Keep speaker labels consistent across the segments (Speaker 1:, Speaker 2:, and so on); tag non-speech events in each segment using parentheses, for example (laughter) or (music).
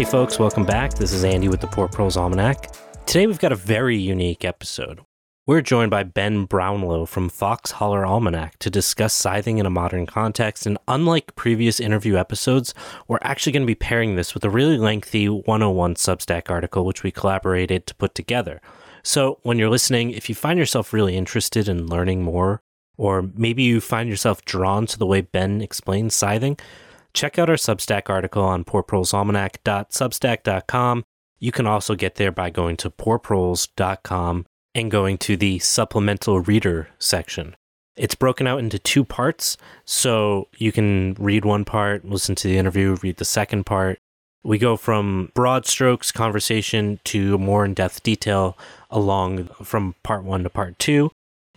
Speaker 1: Hey, folks, welcome back. This is Andy with the Poor Proles Almanac. Today, we've got a very unique episode. We're joined by Ben Brownlow from Fox Holler Almanac to discuss scything in a modern context. And unlike previous interview episodes, we're actually going to be pairing this with a really lengthy 101 Substack article, which we collaborated to put together. So, when you're listening, if you find yourself really interested in learning more, or maybe you find yourself drawn to the way Ben explains scything, check out our Substack article on poorprolesalmanac.substack.com. You can also get there by going to poorproles.com and going to the supplemental reader section. It's broken out into two parts, so you can read one part, listen to the interview, read the second part. We go from broad strokes conversation to more in depth detail along from part one to part two.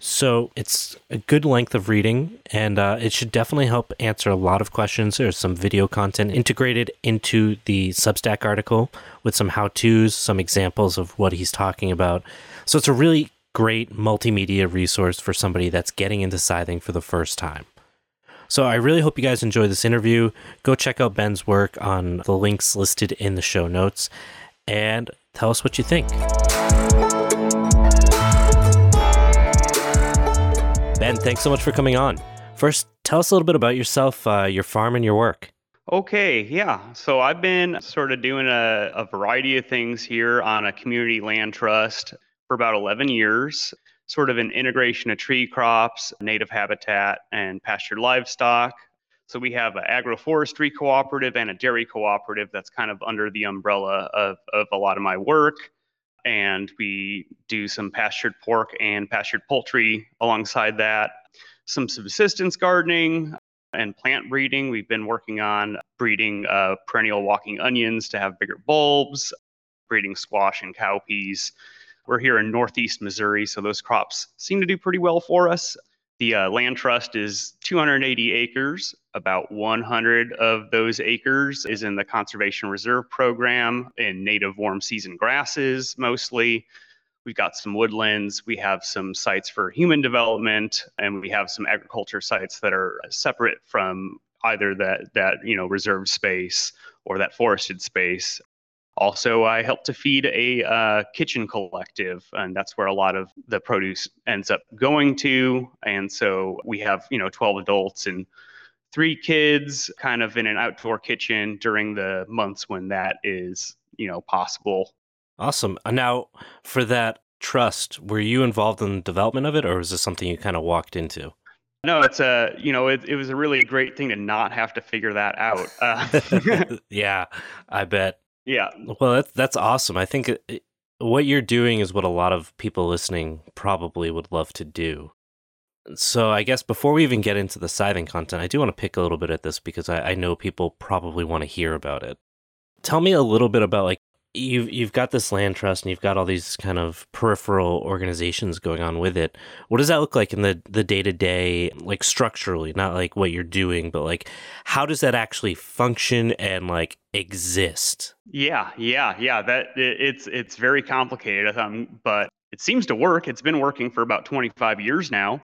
Speaker 1: So it's a good length of reading, and uh, it should definitely help answer a lot of questions. There's some video content integrated into the Substack article with some how to's, some examples of what he's talking about. So it's a really great multimedia resource for somebody that's getting into scything for the first time. So I really hope you guys enjoy this interview. Go check out Ben's work on the links listed in the show notes and tell us what you think. Thanks so much for coming on. First, tell us a little bit about yourself, uh, your farm, and your work.
Speaker 2: Okay, yeah. So I've been sort of doing a, a, variety of things here on a community land trust for about 11 years, sort of an integration of tree crops, native habitat, and pasture livestock. So we have an agroforestry cooperative and a dairy cooperative that's kind of under the umbrella of, of a lot of my work and we do some pastured pork and pastured poultry alongside that. Some subsistence gardening and plant breeding. We've been working on breeding uh, perennial walking onions to have bigger bulbs, breeding squash and cowpeas. We're here in northeast Missouri, so those crops seem to do pretty well for us. The uh, land trust is 280 acres. About 100 of those acres is in the Conservation Reserve Program in native warm season grasses mostly. We've got some woodlands, we have some sites for human development, and we have some agriculture sites that are separate from either that that you know reserved space or that forested space. Also, I help to feed a uh, kitchen collective, and that's where a lot of the produce ends up going to. And so we have, you know, 12 adults and three kids kind of in an outdoor kitchen during the months when that is, you know, possible.
Speaker 1: Awesome. Uh, now, for that trust, were you involved in the development of it, or was this something you kind of walked into?
Speaker 2: No, it's a you know it, it was a really great thing to not have to figure that out. Uh, (laughs)
Speaker 1: yeah, I bet.
Speaker 2: Yeah.
Speaker 1: Well, that's that's awesome. I think uh, it, what you're doing is what a lot of people listening probably would love to do. So I guess before we even get into the scything content, I do want to pick a little bit at this because I, I know people probably want to hear about it. Tell me a little bit about like you've you've got this land trust and you've got all these kind of peripheral organizations going on with it. What does that look like in the the day to day, like structurally, not like what you're doing, but like how does that actually function and like exist?
Speaker 2: Yeah, yeah, yeah. That it, it's it's very complicated, um, but it seems to work. It's been working for about 25 years now.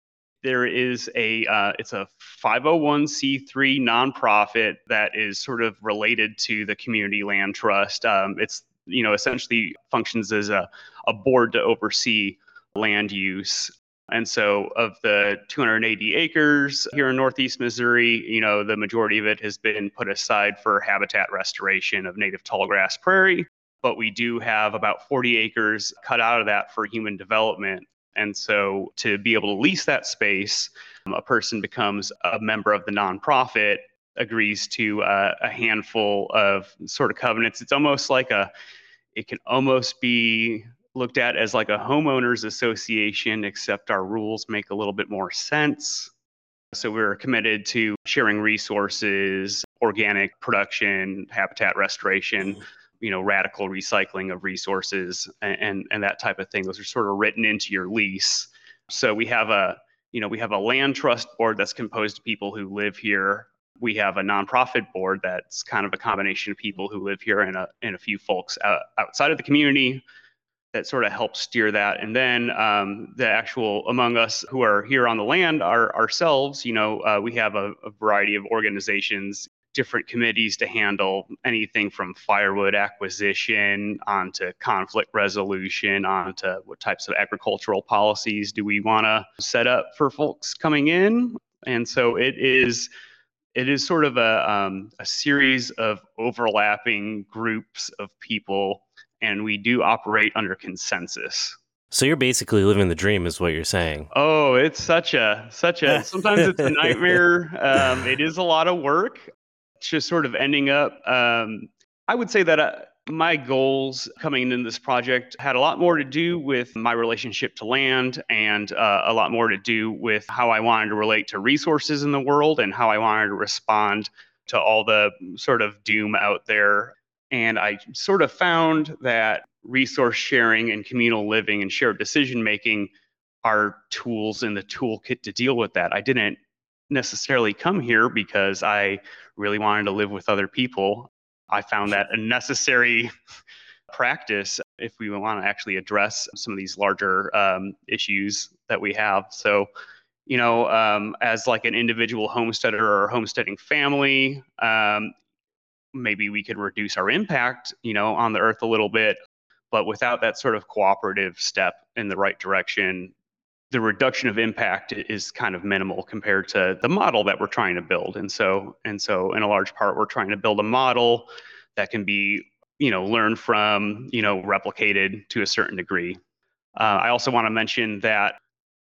Speaker 2: There is a uh, it's a 501c3 nonprofit that is sort of related to the community land trust. Um, it's you know, essentially functions as a, a board to oversee land use. And so, of the 280 acres here in Northeast Missouri, you know, the majority of it has been put aside for habitat restoration of native tallgrass prairie. But we do have about 40 acres cut out of that for human development. And so, to be able to lease that space, um, a person becomes a member of the nonprofit agrees to uh, a handful of sort of covenants. It's almost like a, it can almost be looked at as like a homeowners association, except our rules make a little bit more sense. So we're committed to sharing resources, organic production, habitat restoration, you know, radical recycling of resources and, and, and that type of thing. Those are sort of written into your lease. So we have a, you know, we have a land trust board that's composed of people who live here we have a nonprofit board that's kind of a combination of people who live here and a, and a few folks out, outside of the community that sort of helps steer that. And then um, the actual among us who are here on the land are ourselves, you know, uh, we have a, a, variety of organizations different committees to handle anything from firewood acquisition onto conflict resolution onto what types of agricultural policies do we want to set up for folks coming in and so it is it is sort of a, um, a series of overlapping groups of people and we do operate under consensus
Speaker 1: so you're basically living the dream, is what you're saying.
Speaker 2: Oh, it's such a such a (laughs) sometimes it's a nightmare. Um, it is a lot of work. Just sort of ending up. Um, I would say that uh, my goals coming into this project had a lot more to do with my relationship to land and uh, a lot more to do with how I wanted to relate to resources in the world and how I wanted to respond to all the sort of doom out there. And I sort of found that resource sharing and communal living and shared decision making are tools in the toolkit to deal with that. I didn't necessarily come here because I really wanted to live with other people. I found that a necessary practice if we want to actually address some of these larger um, issues that we have. So, you know, um, as like an individual homesteader or homesteading family, um, maybe we could reduce our impact, you know, on the earth a little bit. But without that sort of cooperative step in the right direction, the reduction of impact is kind of minimal compared to the model that we're trying to build. And so, and so, in a large part, we're trying to build a model that can be, you know, learned from, you know, replicated to a certain degree. Uh, I also want to mention that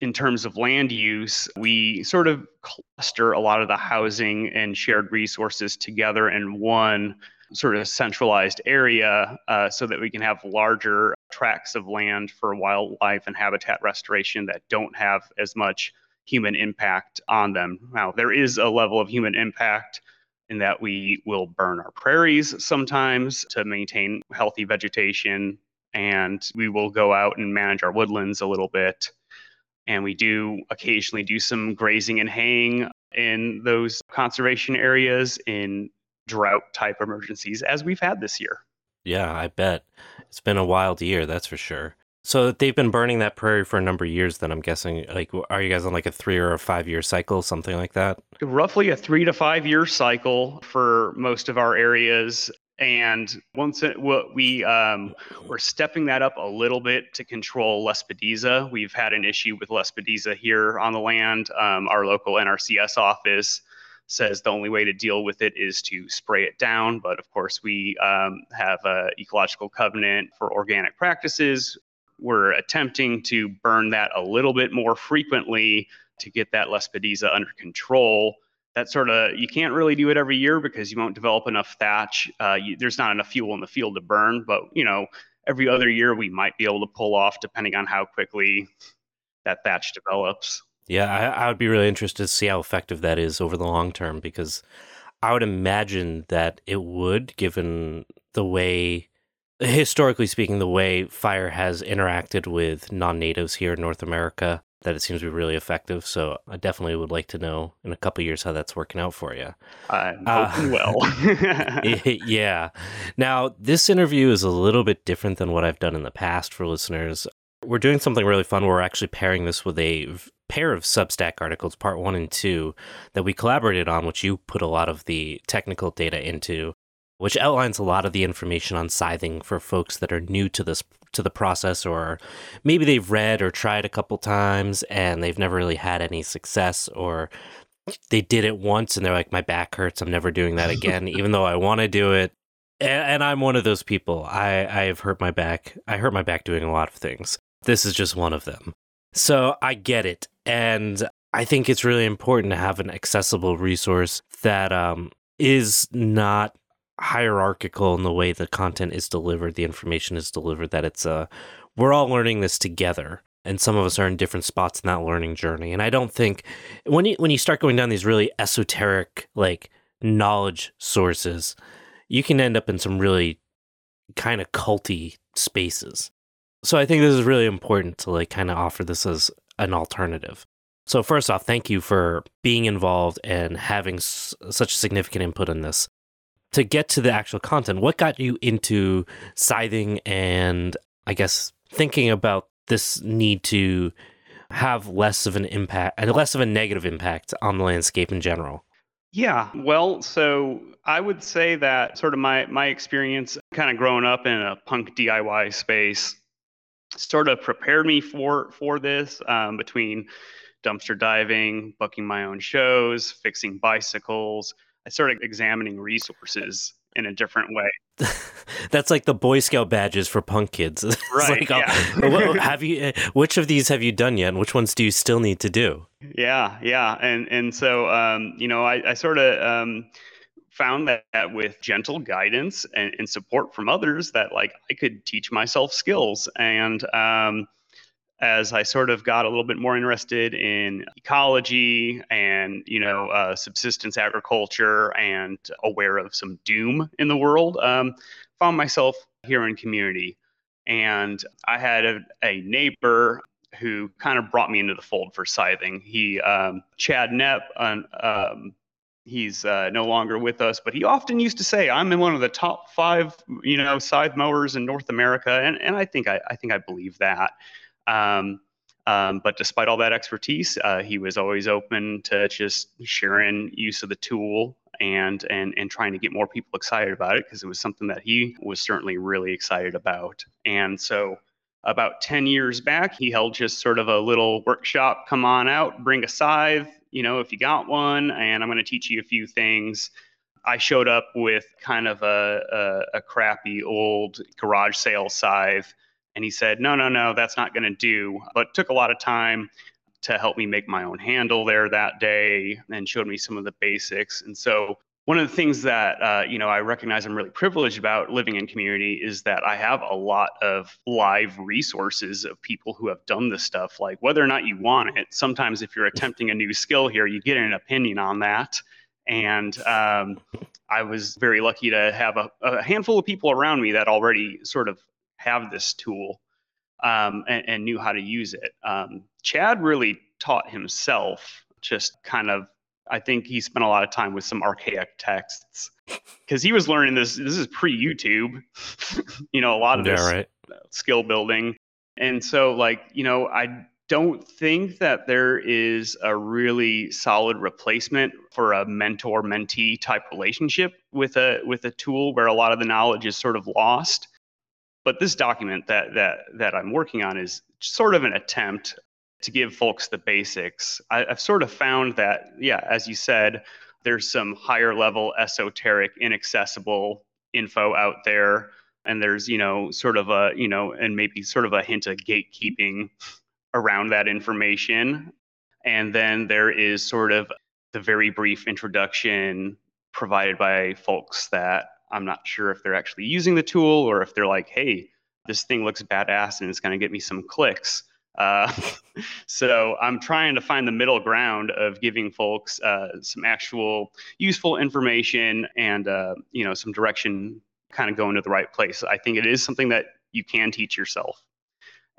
Speaker 2: in terms of land use, we sort of cluster a lot of the housing and shared resources together in one sort of centralized area uh, so that we can have larger tracts of land for wildlife and habitat restoration that don't have as much human impact on them. Now, there is a level of human impact in that we will burn our prairies sometimes to maintain healthy vegetation, and we will go out and manage our woodlands a little bit. And we do occasionally do some grazing and haying in those conservation areas in drought type emergencies as we've had this year.
Speaker 1: Yeah, I bet. It's been a wild year, that's for sure. So they've been burning that prairie for a number of years. Then I'm guessing, like, are you guys on like a three or a five year cycle, something like that?
Speaker 2: Roughly a three to five year cycle for most of our areas. And once it, what we um, we're stepping that up a little bit to control Lespedeza. We've had an issue with Lespedeza here on the land. Um, our local NRCS office says the only way to deal with it is to spray it down. But of course, we um, have an ecological covenant for organic practices. We're attempting to burn that a little bit more frequently to get that Lespedeza under control. That sort of, you can't really do it every year because you won't develop enough thatch. Uh, you, there's not enough fuel in the field to burn, but you know, every other year we might be able to pull off depending on how quickly that thatch develops.
Speaker 1: Yeah, I, I would be really interested to see how effective that is over the long term because I would imagine that it would, given the way, historically speaking, the way fire has interacted with non natives here in North America, that it seems to be really effective. So I definitely would like to know in a couple years how that's working out for you.
Speaker 2: I'm hoping uh, well. (laughs)
Speaker 1: yeah. Now, this interview is a little bit different than what I've done in the past for listeners. We're doing something really fun. We're actually pairing this with a pair of Substack articles, part one and two, that we collaborated on, which you put a lot of the technical data into, which outlines a lot of the information on scything for folks that are new to this to the process or maybe they've read or tried a couple times and they've never really had any success or they did it once and they're like my back hurts. I'm never doing that again (laughs) even though i want to do it. And, and, i'm one of those people. I i have hurt my back. I hurt my back doing a lot of things this is just one of them so i get it and I think it's really important to have an accessible resource that um, is not hierarchical in the way the content is delivered, the information is delivered, that it's a, uh, we're all learning this together. And some of us are in different spots in that learning journey. And I don't think when you when you start going down these really esoteric like knowledge sources, you can end up in some really kind of culty spaces. So I think this is really important to like kind of offer this as an alternative. So, first off, thank you for being involved and having s- such significant input in this. To get to the actual content, what got you into scything and I guess thinking about this need to have less of an impact and less of a negative impact on the landscape in general?
Speaker 2: Yeah, well, so I would say that sort of my my experience kind of growing up in a punk DIY space sort of prepared me for for this um, between dumpster diving, booking my own shows, fixing bicycles. I started examining resources in a different way. (laughs)
Speaker 1: That's like the Boy Scout badges for punk kids. (laughs)
Speaker 2: right.
Speaker 1: Like,
Speaker 2: yeah. (laughs)
Speaker 1: have you? Eh, which of these have you done yet, and which ones do you still need to do?
Speaker 2: Yeah, yeah, and and so um, you know, I, I sort of um, found that, that with gentle guidance and, and, support from others, that like I could teach myself skills and um, as I sort of got a little bit more interested in ecology and you know uh, subsistence agriculture and aware of some doom in the world, um, found myself here in community, and I had a, a, neighbor who kind of brought me into the fold for scything. He um, Chad Knepp. Um, he's uh, no longer with us, but he often used to say, "I'm in one of the top five, you know, scythe mowers in North America," and and I think I, I think I believe that. Um, um, but despite all that expertise, uh, he was always open to just sharing use of the tool and and and trying to get more people excited about it because it was something that he was certainly really excited about. And so about 10 years back, he held just sort of a little workshop. Come on out, bring a scythe, you know, if you got one, and I'm going to teach you a few things. I showed up with kind of a, a, a crappy old garage sale scythe and he said, no, no, no, that's not going to do. But took a lot of time to help me make my own handle there that day and showed me some of the basics. And so one of the things that uh, you know I recognize I'm really privileged about living in community is that I have a lot of live resources of people who have done this stuff. Like whether or not you want it, sometimes if you're attempting a new skill here, you get an opinion on that. And um, I was very lucky to have a, a handful of people around me that already sort of have this tool um, and, and, knew how to use it. Um, Chad really taught himself, just kind of. I think he spent a lot of time with some archaic texts because he was learning this. This is pre YouTube, (laughs) you know, a lot of
Speaker 1: yeah,
Speaker 2: this
Speaker 1: right.
Speaker 2: skill building, and so like you know, I don't think that there is a really solid replacement for a mentor mentee type relationship with a with a tool where a lot of the knowledge is sort of lost but this document that that that I'm working on is sort of an attempt to give folks the basics. I, I've sort of found that, yeah, as you said, there's some higher level, esoteric, inaccessible info out there, and there's you know sort of a you know and maybe sort of a hint of gatekeeping around that information, and then there is sort of the very brief introduction provided by folks that I'm not sure if they're actually using the tool or if they're like, hey, this thing looks badass and it's going to get me some clicks. Uh, (laughs) so I'm trying to find the middle ground of giving folks uh, some actual useful information and uh, you know some direction, kind of going to the right place. I think it is something that you can teach yourself,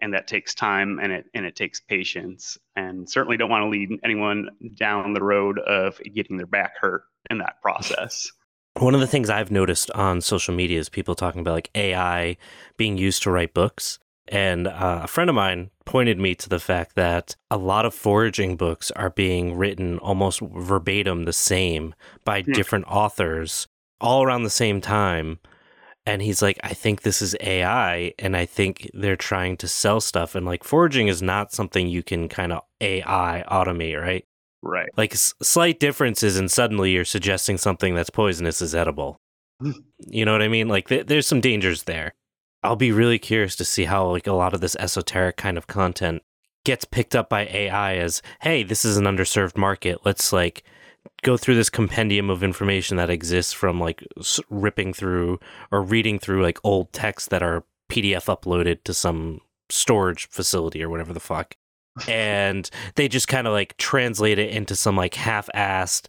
Speaker 2: and that takes time and it and it takes patience. And certainly don't want to lead anyone down the road of getting their back hurt in that process.
Speaker 1: One of the things I've noticed on social media is people talking about like AI being used to write books. And uh, a friend of mine pointed me to the fact that a lot of foraging books are being written almost verbatim the same by hmm. different authors all around the same time. And he's like, I think this is AI, and I think they're trying to sell stuff. And like, foraging is not something you can kind of AI automate, right?
Speaker 2: Right.
Speaker 1: Like s- slight differences, and suddenly you're suggesting something that's poisonous is edible. you know what I mean? Like th- there's some dangers there. I'll be really curious to see how like a lot of this esoteric kind of content gets picked up by AI as, hey, this is an underserved market. Let's like go through this compendium of information that exists from like s- ripping through or reading through like old texts that are PDF uploaded to some storage facility or whatever the fuck (laughs) and they just kind of like translate it into some like half-assed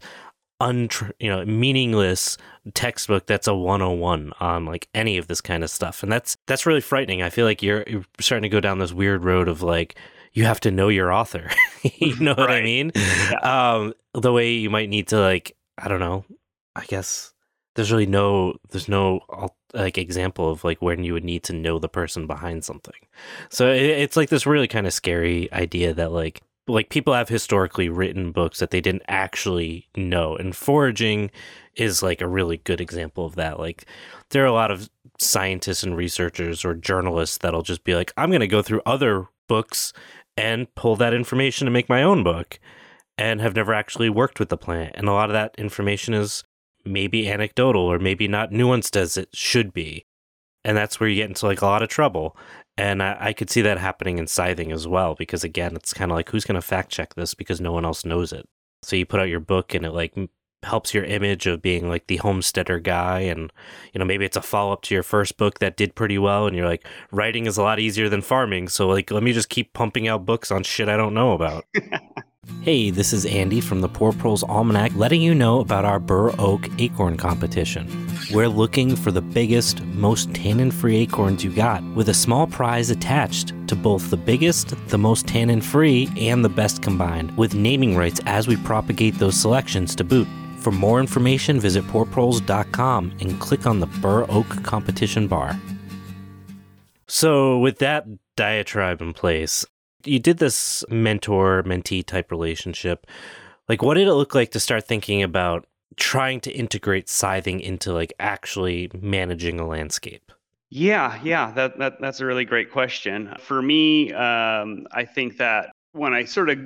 Speaker 1: untr- you know meaningless textbook that's a 101 on like any of this kind of stuff. And that's that's really frightening. I feel like you're, you're starting to go down this weird road of like you have to know your author. (laughs) You know what i mean? Yeah. um the way you might need to like i don't know i guess there's really no there's no like example of like when you would need to know the person behind something. So it, it's like this really kind of scary idea that like like people have historically written books that they didn't actually know and foraging is like a really good example of that. Like there are a lot of scientists and researchers or journalists that'll just be like i'm going to go through other books and pull that information to make my own book and have never actually worked with the plant. And a lot of that information is maybe anecdotal or maybe not nuanced as it should be. And that's where you get into like a lot of trouble and I, I could see that happening in scything as well, because again, it's kind of like who's going to fact check this because no one else knows it. So you put out your book and it like helps your image of being like the homesteader guy and you know maybe it's a follow up to your first book that did pretty well and you're like writing is a lot easier than farming so like let me just keep pumping out books on shit I don't know about. (laughs) Hey, this is Andy from the Poor Proles Almanac letting you know about our Burr Oak Acorn Competition. We're looking for the biggest, most tannin free acorns you got, with a small prize attached to both the biggest, the most tannin free, and the best combined, with naming rights as we propagate those selections to boot. For more information, visit poorproles.com and click on the Burr Oak Competition bar. So, with that diatribe in place, you did this mentor mentee type relationship. Like, what did it look like to start thinking about trying to integrate scything into like actually managing a landscape?
Speaker 2: Yeah, yeah, that, that that's a really great question. For me, um, I think that when I sort of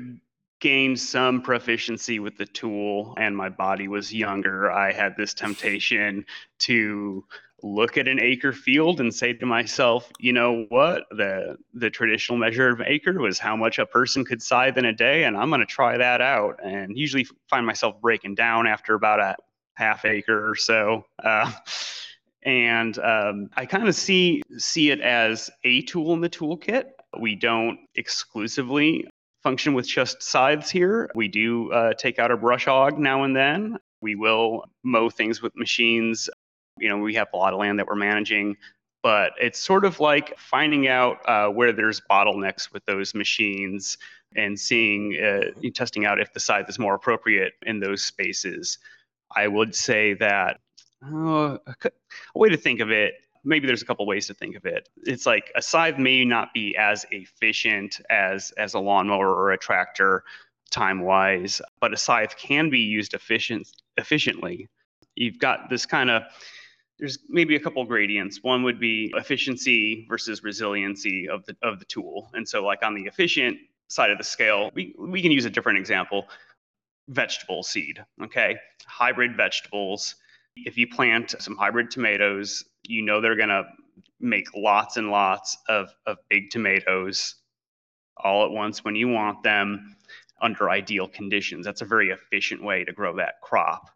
Speaker 2: gained some proficiency with the tool and my body was younger, I had this temptation to look at an acre field and say to myself, you know what? The the traditional measure of acre was how much a person could scythe in a day, and I'm going to try that out. And usually find myself breaking down after about a half acre or so. Uh, (laughs) and um, I kind of see see it as a tool in the toolkit. We don't exclusively function with just scythes here. We do uh, take out a brush hog now and then. We will mow things with machines you know, we have a lot of land that we're managing, but it's sort of like finding out uh, where there's bottlenecks with those machines and seeing, uh, testing out if the scythe is more appropriate in those spaces. I would say that oh, a way to think of it maybe there's a couple ways to think of it. It's like a scythe may not be as efficient as as a lawnmower or a tractor time wise, but a scythe can be used efficient efficiently. You've got this kind of there's maybe a couple gradients. One would be efficiency versus resiliency of the of the tool. And so like on the efficient side of the scale, we, we can use a different example. Vegetable seed. Okay. Hybrid vegetables. If you plant some hybrid tomatoes, you know they're gonna make lots and lots of, of big tomatoes all at once when you want them under ideal conditions. That's a very efficient way to grow that crop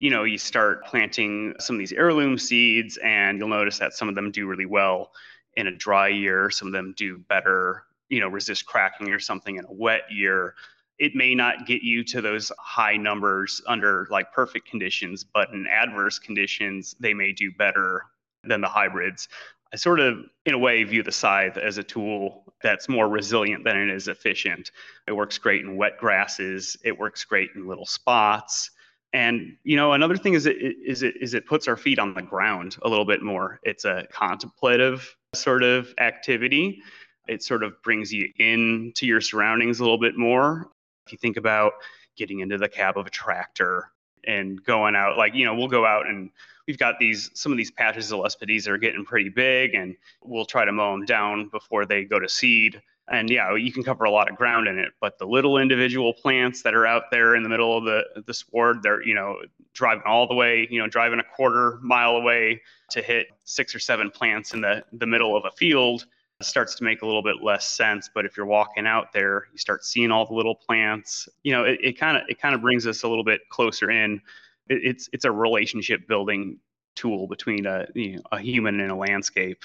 Speaker 2: you know, you start planting some of these heirloom seeds, and you'll notice that some of them do really well in a dry year. Some of them do better, you know, resist cracking or something in a wet year. It may not get you to those high numbers under like perfect conditions, but in adverse conditions, they may do better than the hybrids. I sort of, in a way, view the scythe as a tool that's more resilient than it is efficient. It works great in wet grasses, it works great in little spots and you know, another thing is it is it is it puts our feet on the ground a little bit more. It's a contemplative sort of activity. It sort of brings you into your surroundings a little bit more. If you think about getting into the cab of a tractor and going out, like you know, we'll go out and we've got these some of these patches of Lespedeza are getting pretty big, and we'll try to mow them down before they go to seed and yeah, you can cover a lot of ground in it. But the little individual plants that are out there in the middle of the the sward, they're you know driving all the way, you know, driving a quarter mile away to hit six or seven plants in the the middle of a field starts to make a little bit less sense. But if you're walking out there, you start seeing all the little plants. You know, it kind of it kind of brings us a little bit closer in. It, it's it's a relationship building tool between a you know, a human and a landscape.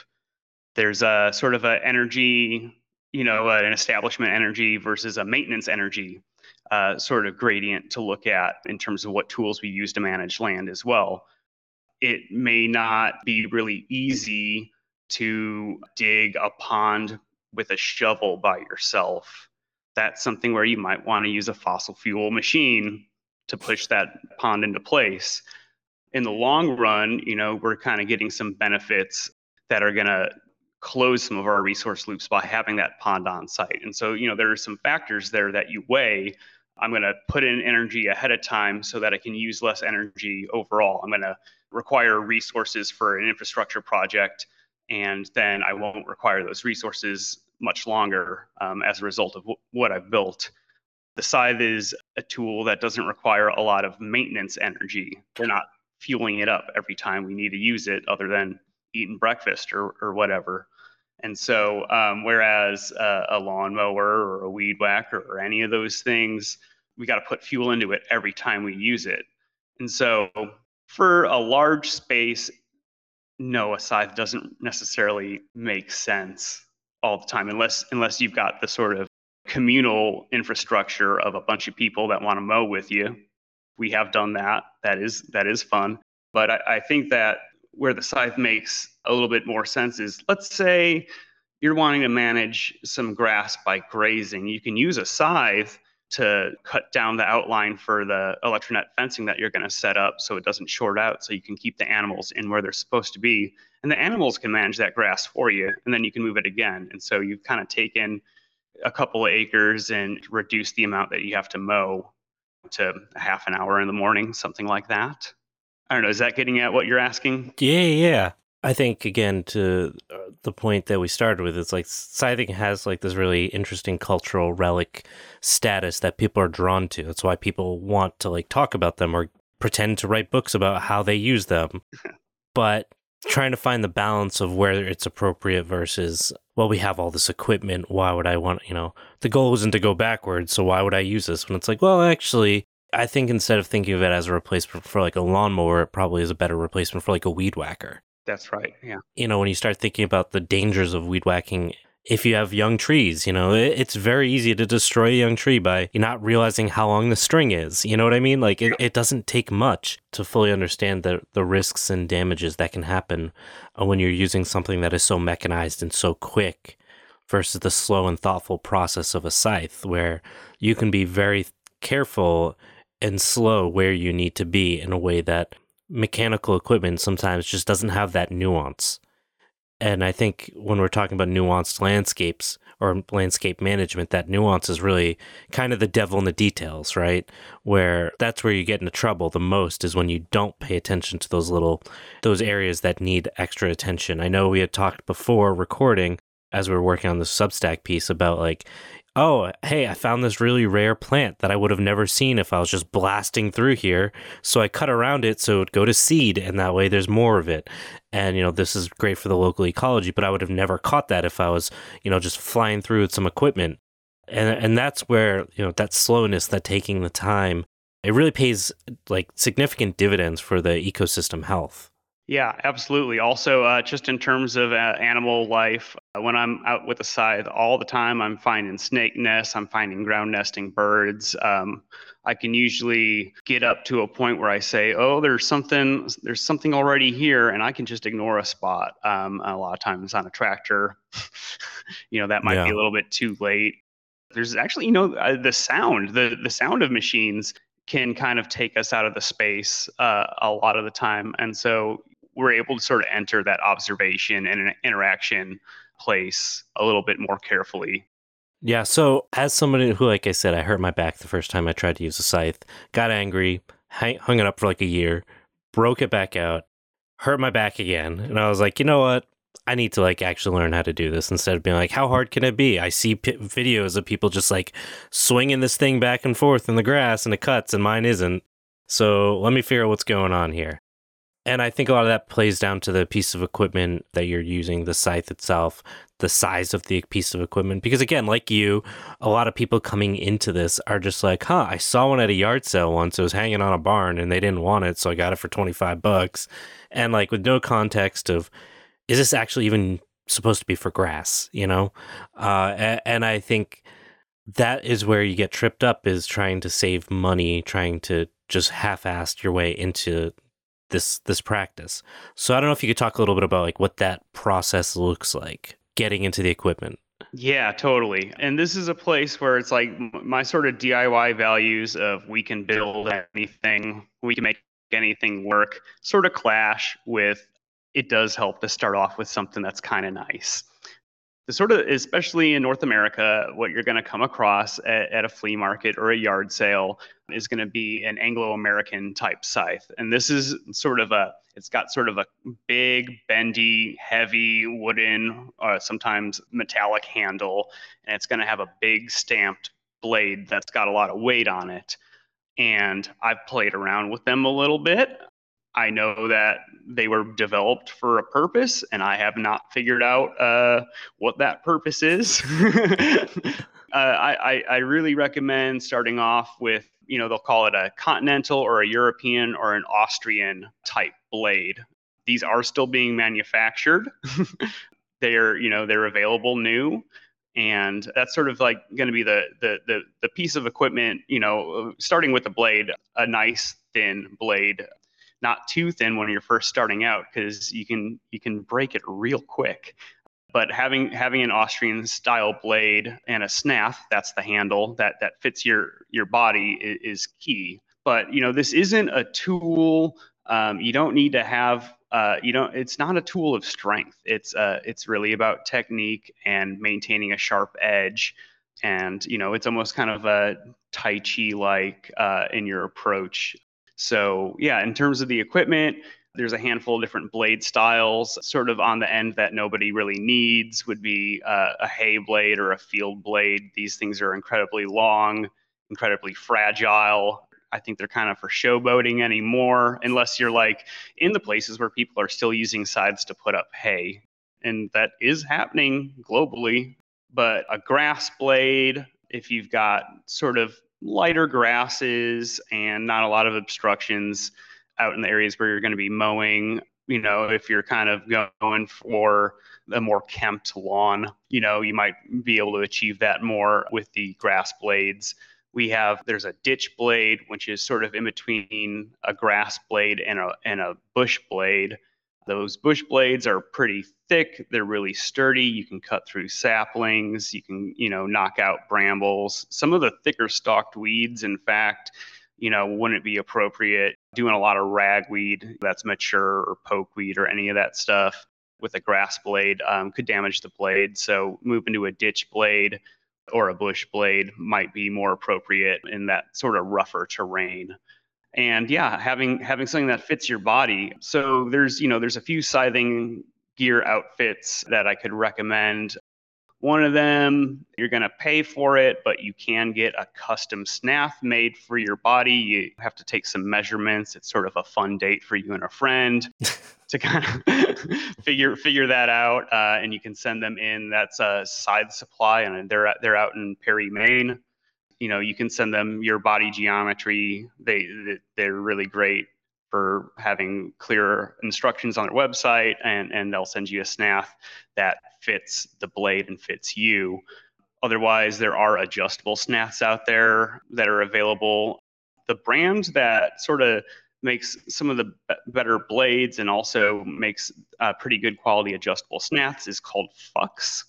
Speaker 2: There's a sort of a energy you know, uh, an establishment energy versus a maintenance energy uh, sort of gradient to look at in terms of what tools we use to manage land as well. It may not be really easy to dig a pond with a shovel by yourself. That's something where you might want to use a fossil fuel machine to push that pond into place. In the long run, you know, we're kind of getting some benefits that are going to close some of our resource loops by having that pond on site. And so, you know, there are some factors there that you weigh. I'm going to put in energy ahead of time so that I can use less energy overall. I'm going to require resources for an infrastructure project, and then I won't require those resources much longer um, as a result of w- what I've built. The scythe is a tool that doesn't require a lot of maintenance energy. We're not fueling it up every time we need to use it, other than eating breakfast or, or whatever. And so, um, whereas uh, a lawnmower or a weed whacker or any of those things, we got to put fuel into it every time we use it. And so, for a large space, no, a scythe doesn't necessarily make sense all the time, unless unless you've got the sort of communal infrastructure of a bunch of people that want to mow with you. We have done that. That is that is fun. But I, I think that where the scythe makes a little bit more sense is let's say you're wanting to manage some grass by grazing. You can use a scythe to cut down the outline for the electronet fencing that you're going to set up so it doesn't short out so you can keep the animals in where they're supposed to be. And the animals can manage that grass for you and then you can move it again. And so you've kind of taken a couple of acres and reduce the amount that you have to mow to half an hour in the morning something like that I don't know. Is that getting at what you're asking?
Speaker 1: Yeah, yeah. I think again to uh, the point that we started with, it's like scything has like this really interesting cultural relic status that people are drawn to. That's why people want to like talk about them or pretend to write books about how they use them. (laughs) but trying to find the balance of where it's appropriate versus well we have all this equipment why would i want you know the goal isn't to go backwards so why would i use this when it's like well actually I think instead of thinking of it as a replacement for like a lawnmower, it probably is a better replacement for like a weed whacker.
Speaker 2: That's right. Yeah.
Speaker 1: You know, when you start thinking about the dangers of weed whacking, if you have young trees, you know, it's very easy to destroy a young tree by not realizing how long the string is. You know what I mean? Like, it, it doesn't take much to fully understand the, the risks and damages that can happen uh, when you're using something that is so mechanized and so quick versus the slow and thoughtful process of a scythe, where you can be very careful and slow where you need to be in a way that mechanical equipment sometimes just doesn't have that nuance. And I think when we're talking about nuanced landscapes or landscape management, that nuance is really kind of the devil in the details, right? Where that's where you get into trouble the most is when you don't pay attention to those little, those areas that need extra attention. I know we had talked before recording as we were working on the Substack piece about like, oh, hey, I found this really rare plant that I would have never seen if I was just blasting through here. So I cut around it so it would go to seed, and that way there's more of it. And, you know, this is great for the local ecology, but I would have never caught that if I was, you know, just flying through with some equipment. And, and that's where, you know, that slowness, that taking the time, it really pays like significant dividends for the ecosystem health.
Speaker 2: Yeah, absolutely. Also, uh, just in terms of uh, animal life, uh, when I'm out with a scythe all the time, I'm finding snake nests, I'm finding ground nesting birds. Um, I can usually get up to a point where I say, "Oh, there's something, there's something already here," and I can just ignore a spot. Um, a lot of times on a tractor, (laughs) you know, that might yeah. be a little bit too late. There's actually, you know, uh, the sound, the the sound of machines can kind of take us out of the space uh, a lot of the time. And so we're able to sort of enter that observation and an interaction place a little bit more carefully.
Speaker 1: Yeah. So, as somebody who, like I said, I hurt my back the first time I tried to use a scythe, got angry, hung it up for like a year, broke it back out, hurt my back again. And I was like, you know what? I need to like actually learn how to do this instead of being like, how hard can it be? I see p- videos of people just like swinging this thing back and forth in the grass and it cuts and mine isn't. So let me figure out what's going on here. And I think a lot of that plays down to the piece of equipment that you're using, the scythe itself, the size of the piece of equipment. Because again, like you, a lot of people coming into this are just like, huh, I saw one at a yard sale once. It was hanging on a barn and they didn't want it. So I got it for 25 bucks. And like with no context of, is this actually even supposed to be for grass, you know? Uh, and, and I think that is where you get tripped up is trying to save money, trying to just half-assed your way into this this practice. So I don't know if you could talk a little bit about like what that process looks like getting into the equipment.
Speaker 2: Yeah, totally. And this is a place where it's like my sort of DIY values of we can build anything, we can make anything work, sort of clash with it does help to start off with something that's kind of nice. Sort of, especially in North America, what you're going to come across at, at, a flea market or a yard sale is going to be an Anglo American type scythe. And this is sort of a, it's got sort of a big, bendy, heavy wooden, uh, sometimes metallic handle, and it's going to have a big stamped blade that's got a lot of weight on it. And I've played around with them a little bit. I know that they were developed for a purpose, and I have not figured out uh, what that purpose is. (laughs) uh, I, I, really recommend starting off with, you know, they'll call it a continental or a European or an Austrian type blade. These are still being manufactured. (laughs) they're, you know, they're available new and that's sort of like going to be the, the the the piece of equipment you know starting with the blade a nice thin blade not too thin when you're first starting out because you can you can break it real quick. But having having an Austrian style blade and a snath, that's the handle that that fits your your body is, is key. But you know this isn't a tool. Um, you don't need to have uh, you know it's not a tool of strength. It's uh, it's really about technique and maintaining a sharp edge. And you know it's almost kind of a tai chi like uh, in your approach so, yeah, in terms of the equipment, there's a handful of different blade styles. Sort of on the end that nobody really needs would be uh, a hay blade or a field blade. These things are incredibly long, incredibly fragile. I think they're kind of for showboating anymore, unless you're like in the places where people are still using scythes to put up hay. And that is happening globally. But a grass blade, if you've got sort of lighter grasses and not a lot of obstructions out in the areas where you're going to be mowing. You know, if you're kind of going for a more kempt lawn, you know, you might be able to achieve that more with the grass blades. We have there's a ditch blade, which is sort of in between a grass blade and a and a bush blade. Those bush blades are pretty thick. They're really sturdy. You can cut through saplings. You can, you know, knock out brambles. Some of the thicker stalked weeds, in fact, you know, wouldn't be appropriate doing a lot of ragweed that's mature or pokeweed or any of that stuff with a grass blade um, could damage the blade. So moving to a ditch blade or a bush blade might be more appropriate in that sort of rougher terrain and yeah having having something that fits your body. So there's you know there's a few scything gear outfits that i could recommend. One of them you're going to pay for it but you can get a custom snath made for your body. You have to take some measurements. It's sort of a fun date for you and a friend (laughs) to kind of (laughs) figure figure that out uh, and you can send them in. That's a scythe supply and they're they're out in perry maine you know you can send them your body geometry. They they're really great for having clear instructions on their website and and they'll send you a snath that fits the blade and fits you. Otherwise there are adjustable snaths out there that are available. The brand that sort of makes some of the better blades and also makes uh, pretty good quality adjustable snaths is called Fux,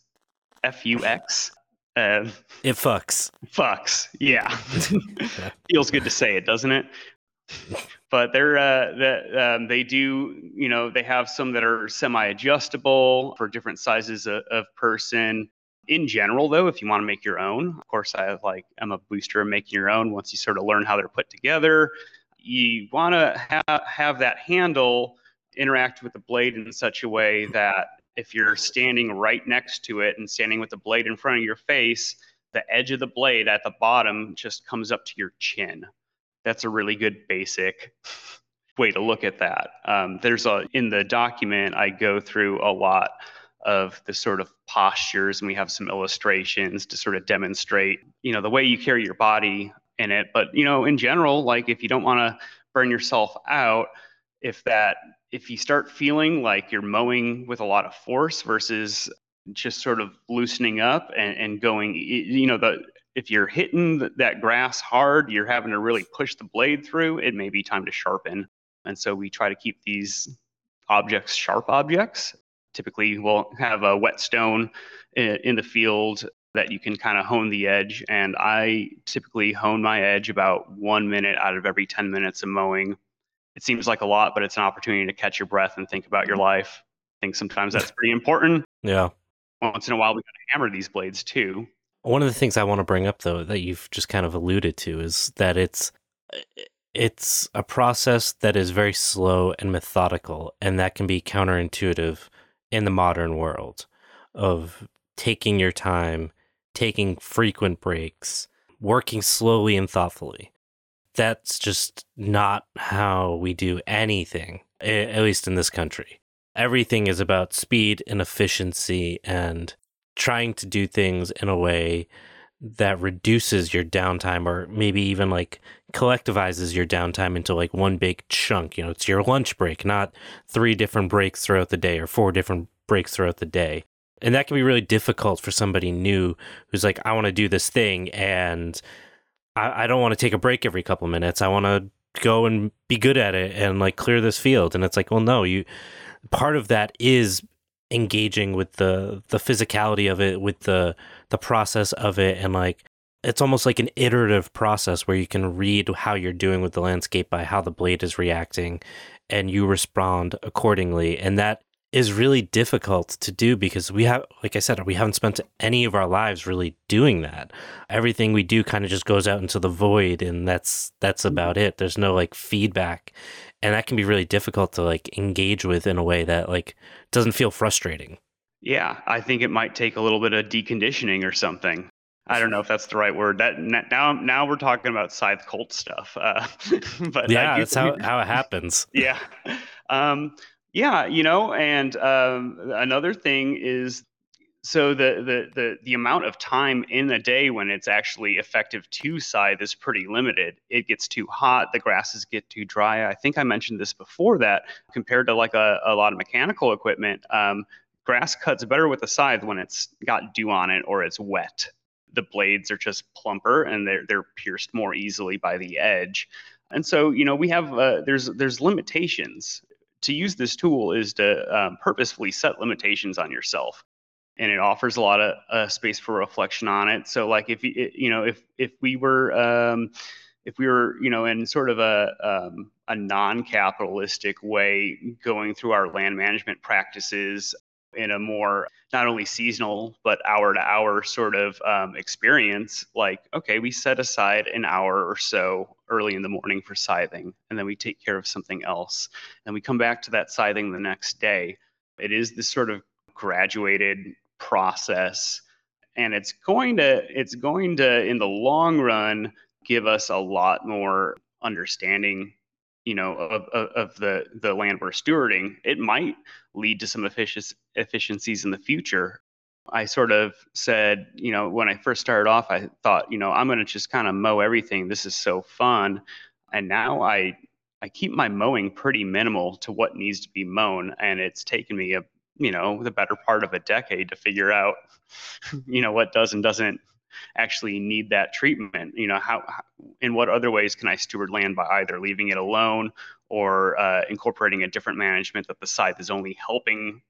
Speaker 2: F U X.
Speaker 1: Uh, it fucks.
Speaker 2: Fucks. Yeah. (laughs) Feels good to say it, doesn't it? But they're uh, the, um, they do you know they have some that are semi-adjustable for different sizes of, of person. In general, though, if you want to make your own, of course, I like I'm a booster of making your own. Once you sort of learn how they're put together, you want to ha- have that handle interact with the blade in such a way that if you're standing right next to it and standing with the blade in front of your face, the edge of the blade at the bottom just comes up to your chin. That's a really good basic way to look at that. Um, there's a in the document I go through a lot of the sort of postures and we have some illustrations to sort of demonstrate you know the way you carry your body in it but you know in general like if you don't want to burn yourself out if that if you start feeling like you're mowing with a lot of force versus just sort of loosening up and, and going you know the if you're hitting that grass hard you're having to really push the blade through it may be time to sharpen. And so we try to keep these objects sharp objects. Typically we'll have a whetstone in the field that you can kind of hone the edge and i typically hone my edge about one minute out of every 10 minutes of mowing it seems like a lot, but it's an opportunity to catch your breath and think about your life. I think sometimes that's pretty important.
Speaker 1: Yeah.
Speaker 2: once in a while we got to hammer these blades too.
Speaker 1: One of the things I want to bring up though that you've just kind of alluded to is that it's it's a process that is very slow and methodical and that can be counterintuitive in the modern world of taking your time, taking frequent breaks, working slowly and thoughtfully. That's just not how we do anything, at least in this country. Everything is about speed and efficiency and trying to do things in a way that reduces your downtime or maybe even like collectivizes your downtime into like one big chunk. You know, it's your lunch break, not three different breaks throughout the day or four different breaks throughout the day. And that can be really difficult for somebody new who's like, I want to do this thing and I, I don't want to take a break every couple minutes. I want to go and be good at it and like clear this field. And it's like, well, no, you part of that is engaging with the the physicality of it, with the the process of it, and like it's almost like an iterative process where you can read how you're doing with the landscape by how the blade is reacting and you respond accordingly and that is really difficult to do because we have like i said we haven't spent any of our lives really doing that everything we do kind of just goes out into the void and that's that's mm-hmm. about it there's no like feedback and that can be really difficult to like engage with in a way that like doesn't feel frustrating
Speaker 2: yeah i think it might take a little bit of deconditioning or something I don't know if that's the right word. That now now we're talking about scythe cult stuff. Uh, (laughs)
Speaker 1: but yeah, that's how, how it (laughs) happens.
Speaker 2: yeah, um, yeah, you know, and um, another thing is so the, the the the amount of time in a day when it's actually effective to scythe is pretty limited. It gets too hot, the grasses get too dry. I think I mentioned this before that compared to like a, a lot of mechanical equipment, um, grass cuts better with a scythe when it's got dew on it or it's wet. The blades are just plumper and they're they're pierced more easily by the edge. And so, you know, we have uh, there's there's limitations to use this tool is to um, purposefully set limitations on yourself. And it offers a lot of uh, space for reflection on it. So like if you know if if we were um, if we were you know in sort of a um, a non-capitalistic way going through our land management practices in a more not only seasonal but hour to hour sort of um, experience like okay we set aside an hour or so early in the morning for scything and then we take care of something else. And we come back to that scything the next day. It is this sort of graduated process and it's going to it's going to in the long run give us a lot more understanding you know of, of, of, the the land we're stewarding it might lead to some effic- efficiencies in the future. I sort of said you know when i first started off i thought you know i'm going to just kind of mow everything. This is so fun. And now i i keep my mowing pretty minimal to what needs to be mown and it's taken me a you know the better part of a decade to figure out (laughs) you know what does and doesn't actually need that treatment? You know how, in what other ways can i steward land by either leaving it alone or uh, incorporating a different management that the scythe is only helping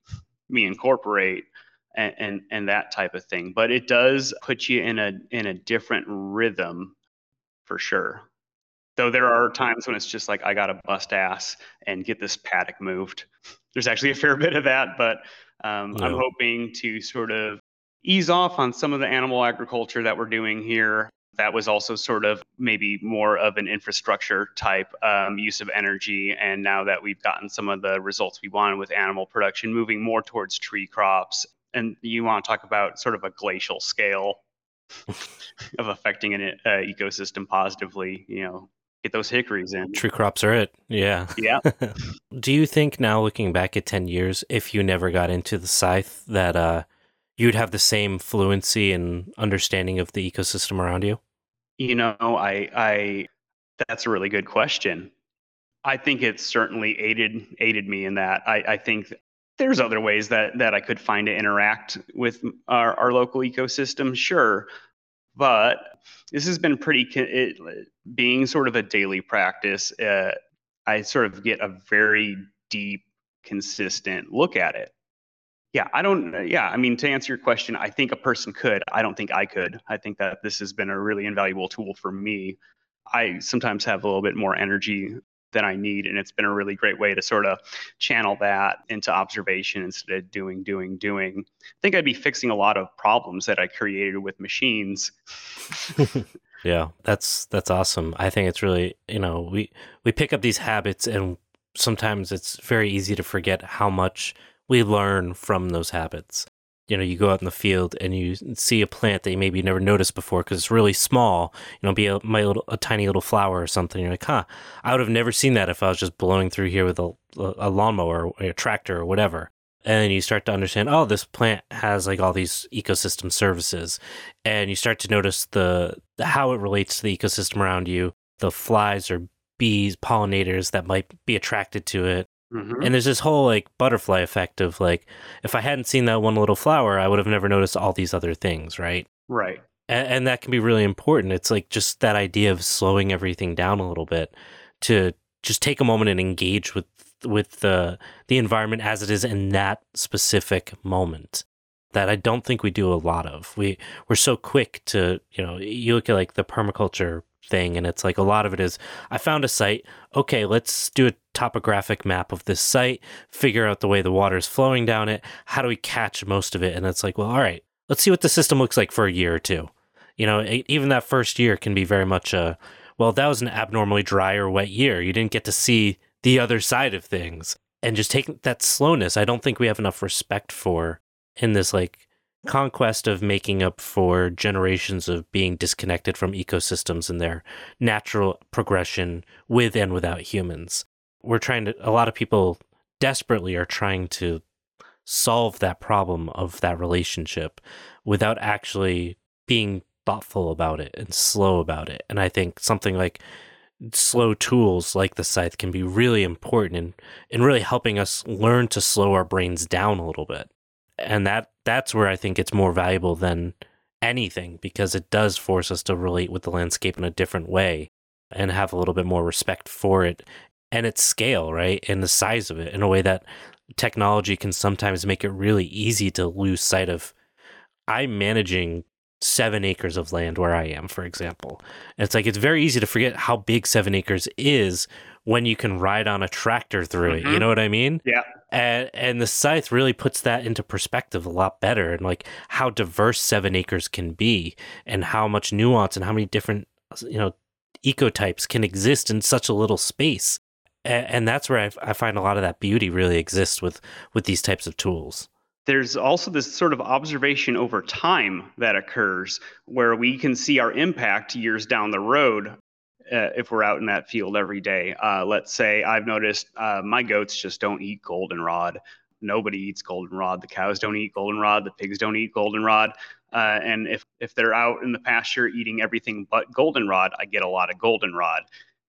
Speaker 2: me incorporate and, and, and that type of thing? But it does put you in a in a different rhythm for sure. Though there are times when it's just like i gotta bust ass and get this paddock moved. There's actually a fair bit of that but um, no. i'm hoping to sort of ease off on some of the animal agriculture that we're doing here. That was also sort of maybe more of an infrastructure type um, use of energy. And now that we've gotten some of the results we wanted with animal production, moving more towards tree crops. And you want to talk about sort of a glacial scale (laughs) of affecting an uh, ecosystem positively, you know, get those hickories in.
Speaker 1: Tree crops are it. Yeah.
Speaker 2: Yeah. (laughs)
Speaker 1: Do you think now looking back at 10 years, if you never got into the scythe, that uh, you'd have the same fluency and understanding of the ecosystem around you?
Speaker 2: You know, I, I, that's a really good question. I think it's certainly aided aided me in that. I, I think there's other ways that that I could find to interact with our, our local ecosystem, sure, but this has been pretty it, being sort of a daily practice. Uh, I sort of get a very deep, consistent look at it yeah, I don't. Uh, yeah, I mean, to answer your question, I think a person could. I don't think I could. I think that this has been a really invaluable tool for me. I sometimes have a little bit more energy than I need. And it's been a really great way to sort of channel that into observation instead of doing, doing, doing. I think I'd be fixing a lot of problems that I created with machines. (laughs)
Speaker 1: yeah, that's that's awesome. I think it's really, you know, we we pick up these habits and sometimes it's very easy to forget how much we learn from those habits. You know, you go out in the field and you see a plant that you maybe never noticed before because it's really small, you know, be a, my little, a tiny little flower or something. You're like, huh, I would have never seen that if I was just blowing through here with a, a lawnmower or a tractor or whatever. And you start to understand, oh, this plant has like all these ecosystem services, and you start to notice the how it relates to the ecosystem around you, the flies or bees, pollinators that might be attracted to it, Mm-hmm. And there's this whole like butterfly effect of like, if I hadn't seen that one little flower, I would have never noticed all these other things, right?
Speaker 2: Right.
Speaker 1: And, and that can be really important. It's like just that idea of slowing everything down a little bit to just take a moment and engage with with the the environment as it is in that specific moment that I don't think we do a lot of. We we're so quick to, you know, you look at like the permaculture thing and it's like a lot of it is I found a site, okay, let's do a topographic map of this site, figure out the way the water is flowing down it, how do we catch most of it? And it's like, well, all right, let's see what the system looks like for a year or two. You know, even that first year can be very much a well, that was an abnormally dry or wet year. You didn't get to see the other side of things. And just taking that slowness, I don't think we have enough respect for in this like conquest of making up for generations of being disconnected from ecosystems and their natural progression with and without humans. We're trying to, a lot of people desperately are trying to solve that problem of that relationship without actually being thoughtful about it and slow about it. And I think something like slow tools like the scythe can be really important in, in really helping us learn to slow our brains down a little bit and that that's where I think it's more valuable than anything because it does force us to relate with the landscape in a different way and have a little bit more respect for it and its scale, right? And the size of it in a way that technology can sometimes make it really easy to lose sight of. I'm managing seven acres of land where I am, for example. And it's like it's very easy to forget how big seven acres is when you can ride on a tractor through mm-hmm. it. You mm-hmm. know what I mean?
Speaker 2: Yeah
Speaker 1: and and the scythe really puts that into perspective a lot better and like how diverse seven acres can be and how much nuance and how many different you know ecotypes can exist in such a little space and, and that's where I, I find a lot of that beauty really exists with with these types of tools
Speaker 2: there's also this sort of observation over time that occurs where we can see our impact years down the road uh, if we're out in that field every day. Uh, let's say I've noticed uh, my goats just don't eat goldenrod. Nobody eats goldenrod. The cows don't eat goldenrod. The pigs don't eat goldenrod. Uh, and if if they're out in the pasture eating everything but goldenrod, I get a lot of goldenrod.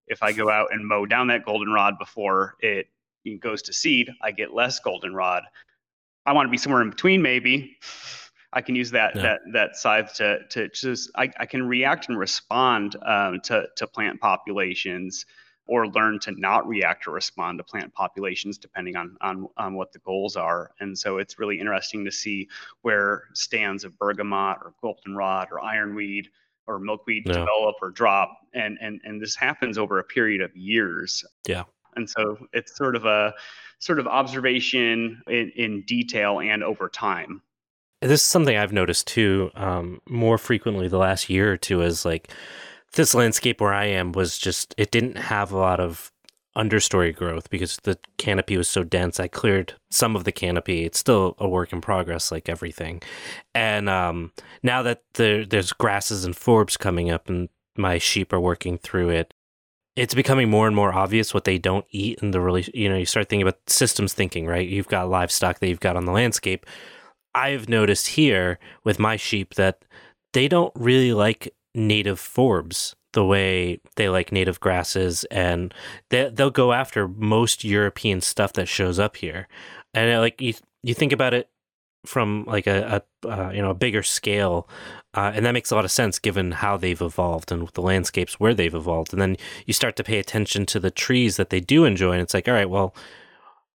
Speaker 2: If I go out and mow down that goldenrod before it goes to seed, I get less goldenrod. I want to be somewhere in between, maybe. I can use that yeah. that that scythe to to just I, I can react and respond um, to to plant populations or learn to not react or respond to plant populations depending on, on on what the goals are. And so it's really interesting to see where stands of bergamot or goldenrod or ironweed or milkweed yeah. develop or drop. And and and this happens over a period of years.
Speaker 1: Yeah.
Speaker 2: And so it's sort of a sort of observation in, in detail and over time
Speaker 1: this is something I've noticed too, um, more frequently the last year or two. Is like this landscape where I am was just it didn't have a lot of understory growth because the canopy was so dense. I cleared some of the canopy. It's still a work in progress, like everything. And um, now that there, there's grasses and forbs coming up, and my sheep are working through it, it's becoming more and more obvious what they don't eat. And the really, you know, you start thinking about systems thinking, right? You've got livestock that you've got on the landscape I've noticed here with my sheep that they don't really like native forbs the way they like native grasses and they, they'll go after most European stuff that shows up here. And uh, like you, you think about it from like a, a uh, you know a bigger scale, uh, and that makes a lot of sense given how they've evolved and the landscapes where they've evolved. And then you start to pay attention to the trees that they do enjoy, and it's like, all right, well,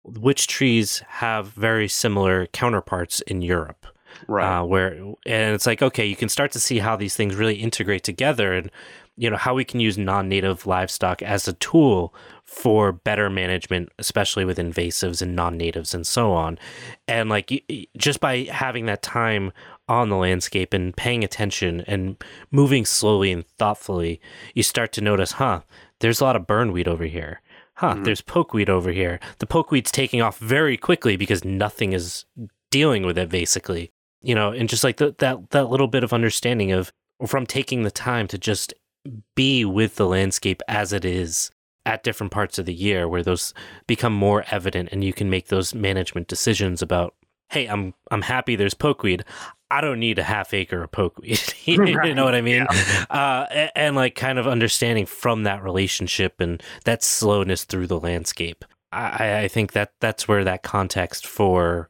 Speaker 1: which trees have very similar counterparts in Europe.
Speaker 2: Right.
Speaker 1: Uh, where and it's like okay, you can start to see how these things really integrate together, and you know how we can use non-native livestock as a tool for better management, especially with invasives and non-natives and so on. And like just by having that time on the landscape and paying attention and moving slowly and thoughtfully, you start to notice, huh, there's a lot of burnweed over here. Huh,
Speaker 2: Mhm.
Speaker 1: there's pokeweed over here. The pokeweed's taking off very quickly because nothing is dealing with it basically. You know, and just like the, that that little bit of understanding of from taking the time to just be with the landscape as it is at different parts of the year where those become more evident and you can make those management decisions about hey i'm i'm happy there's pokeweed i don't need a half acre of pokeweed (laughs) you know what i mean? Uh, and, and like kind of understanding from that relationship and that slowness through the landscape. I i think that that's where that context for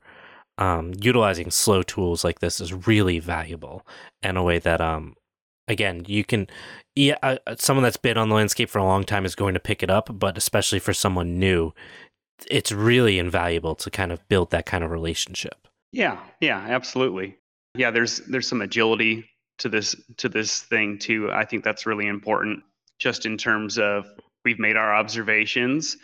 Speaker 1: um, utilizing slow tools like this is really valuable in a way that um again you can yeah uh, someone that's been on the landscape for a long time is going to pick it up but especially for someone new it's really invaluable to kind of build that kind of relationship.
Speaker 2: Yeah, yeah, absolutely. Yeah, there's there's some agility to this to this thing too. I think that's really important just in terms of we've made our observations.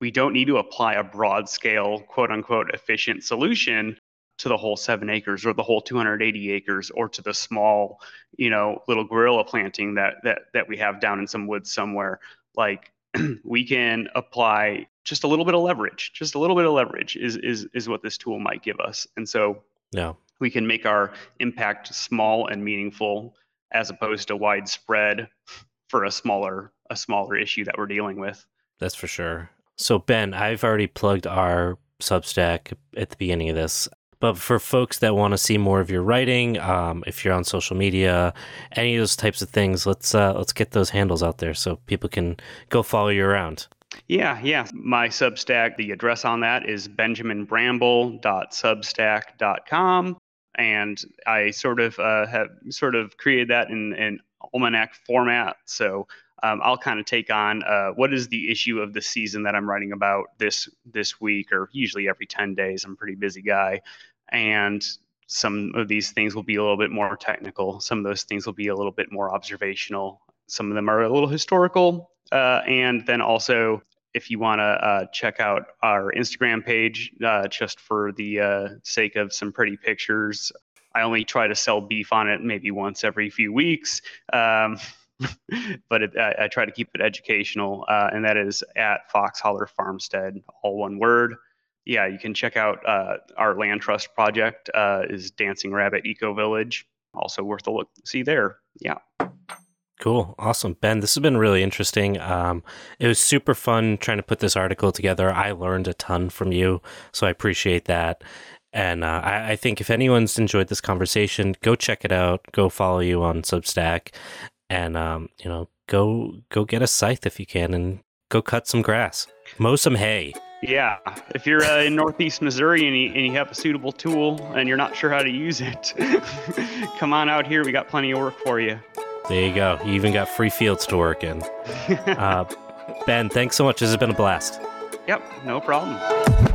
Speaker 2: We don't need to apply a broad scale, quote unquote, efficient solution to the whole seven acres or the whole 280 acres or to the small, you know, little guerrilla planting that that that we have down in some woods somewhere. Like (clears throat) we can apply just a little bit of leverage. Just a little bit of leverage is is is what this tool might give us. And so
Speaker 1: no
Speaker 2: we can make our impact small and meaningful as opposed to widespread for a smaller a smaller issue that we're dealing with.
Speaker 1: that's for sure. So ben i've already plugged our substack at the beginning of this but for folks that want to see more of your writing um, if you're on social media any of those types of things let's uh, let's get those handles out there so people can go follow you around
Speaker 2: Yeah, yeah. My Substack, the address on that is benjaminbramble.substack.com. And I sort of uh, have sort of created that in an almanac format. So um, I'll kind of take on uh, what is the issue of the season that I'm writing about this this week, or usually every 10 days. I'm a pretty busy guy. And some of these things will be a little bit more technical. Some of those things will be a little bit more observational. Some of them are a little historical. Uh, and then also, if you want to uh, check out our Instagram page, uh, just for the uh, sake of some pretty pictures, I only try to sell beef on it maybe once every few weeks. Um, (laughs) but it, I, I, try to keep it educational, uh, and that is at Fox Holler Farmstead, all one word. Yeah, you can check out uh, our land trust project uh, is Dancing Rabbit Eco Village. Also worth a look see there. Yeah.
Speaker 1: Cool. Awesome. Ben, this has been really interesting. Um, it was super fun trying to put this article together. I learned a ton from you, so I appreciate that. And uh, I, I, think if anyone's enjoyed this conversation, go check it out. Go follow you on Substack, and um, you know, go go get a scythe if you can, and go cut some grass, mow some hay.
Speaker 2: Yeah, if you're uh, in Northeast Missouri and you, and you have a suitable tool and you're not sure how to use it, (laughs) come on out here. We got plenty of work for you.
Speaker 1: There you go. You even got free fields to work in. (laughs) uh, ben, thanks so much. This has been a blast.
Speaker 2: Yep, no problem.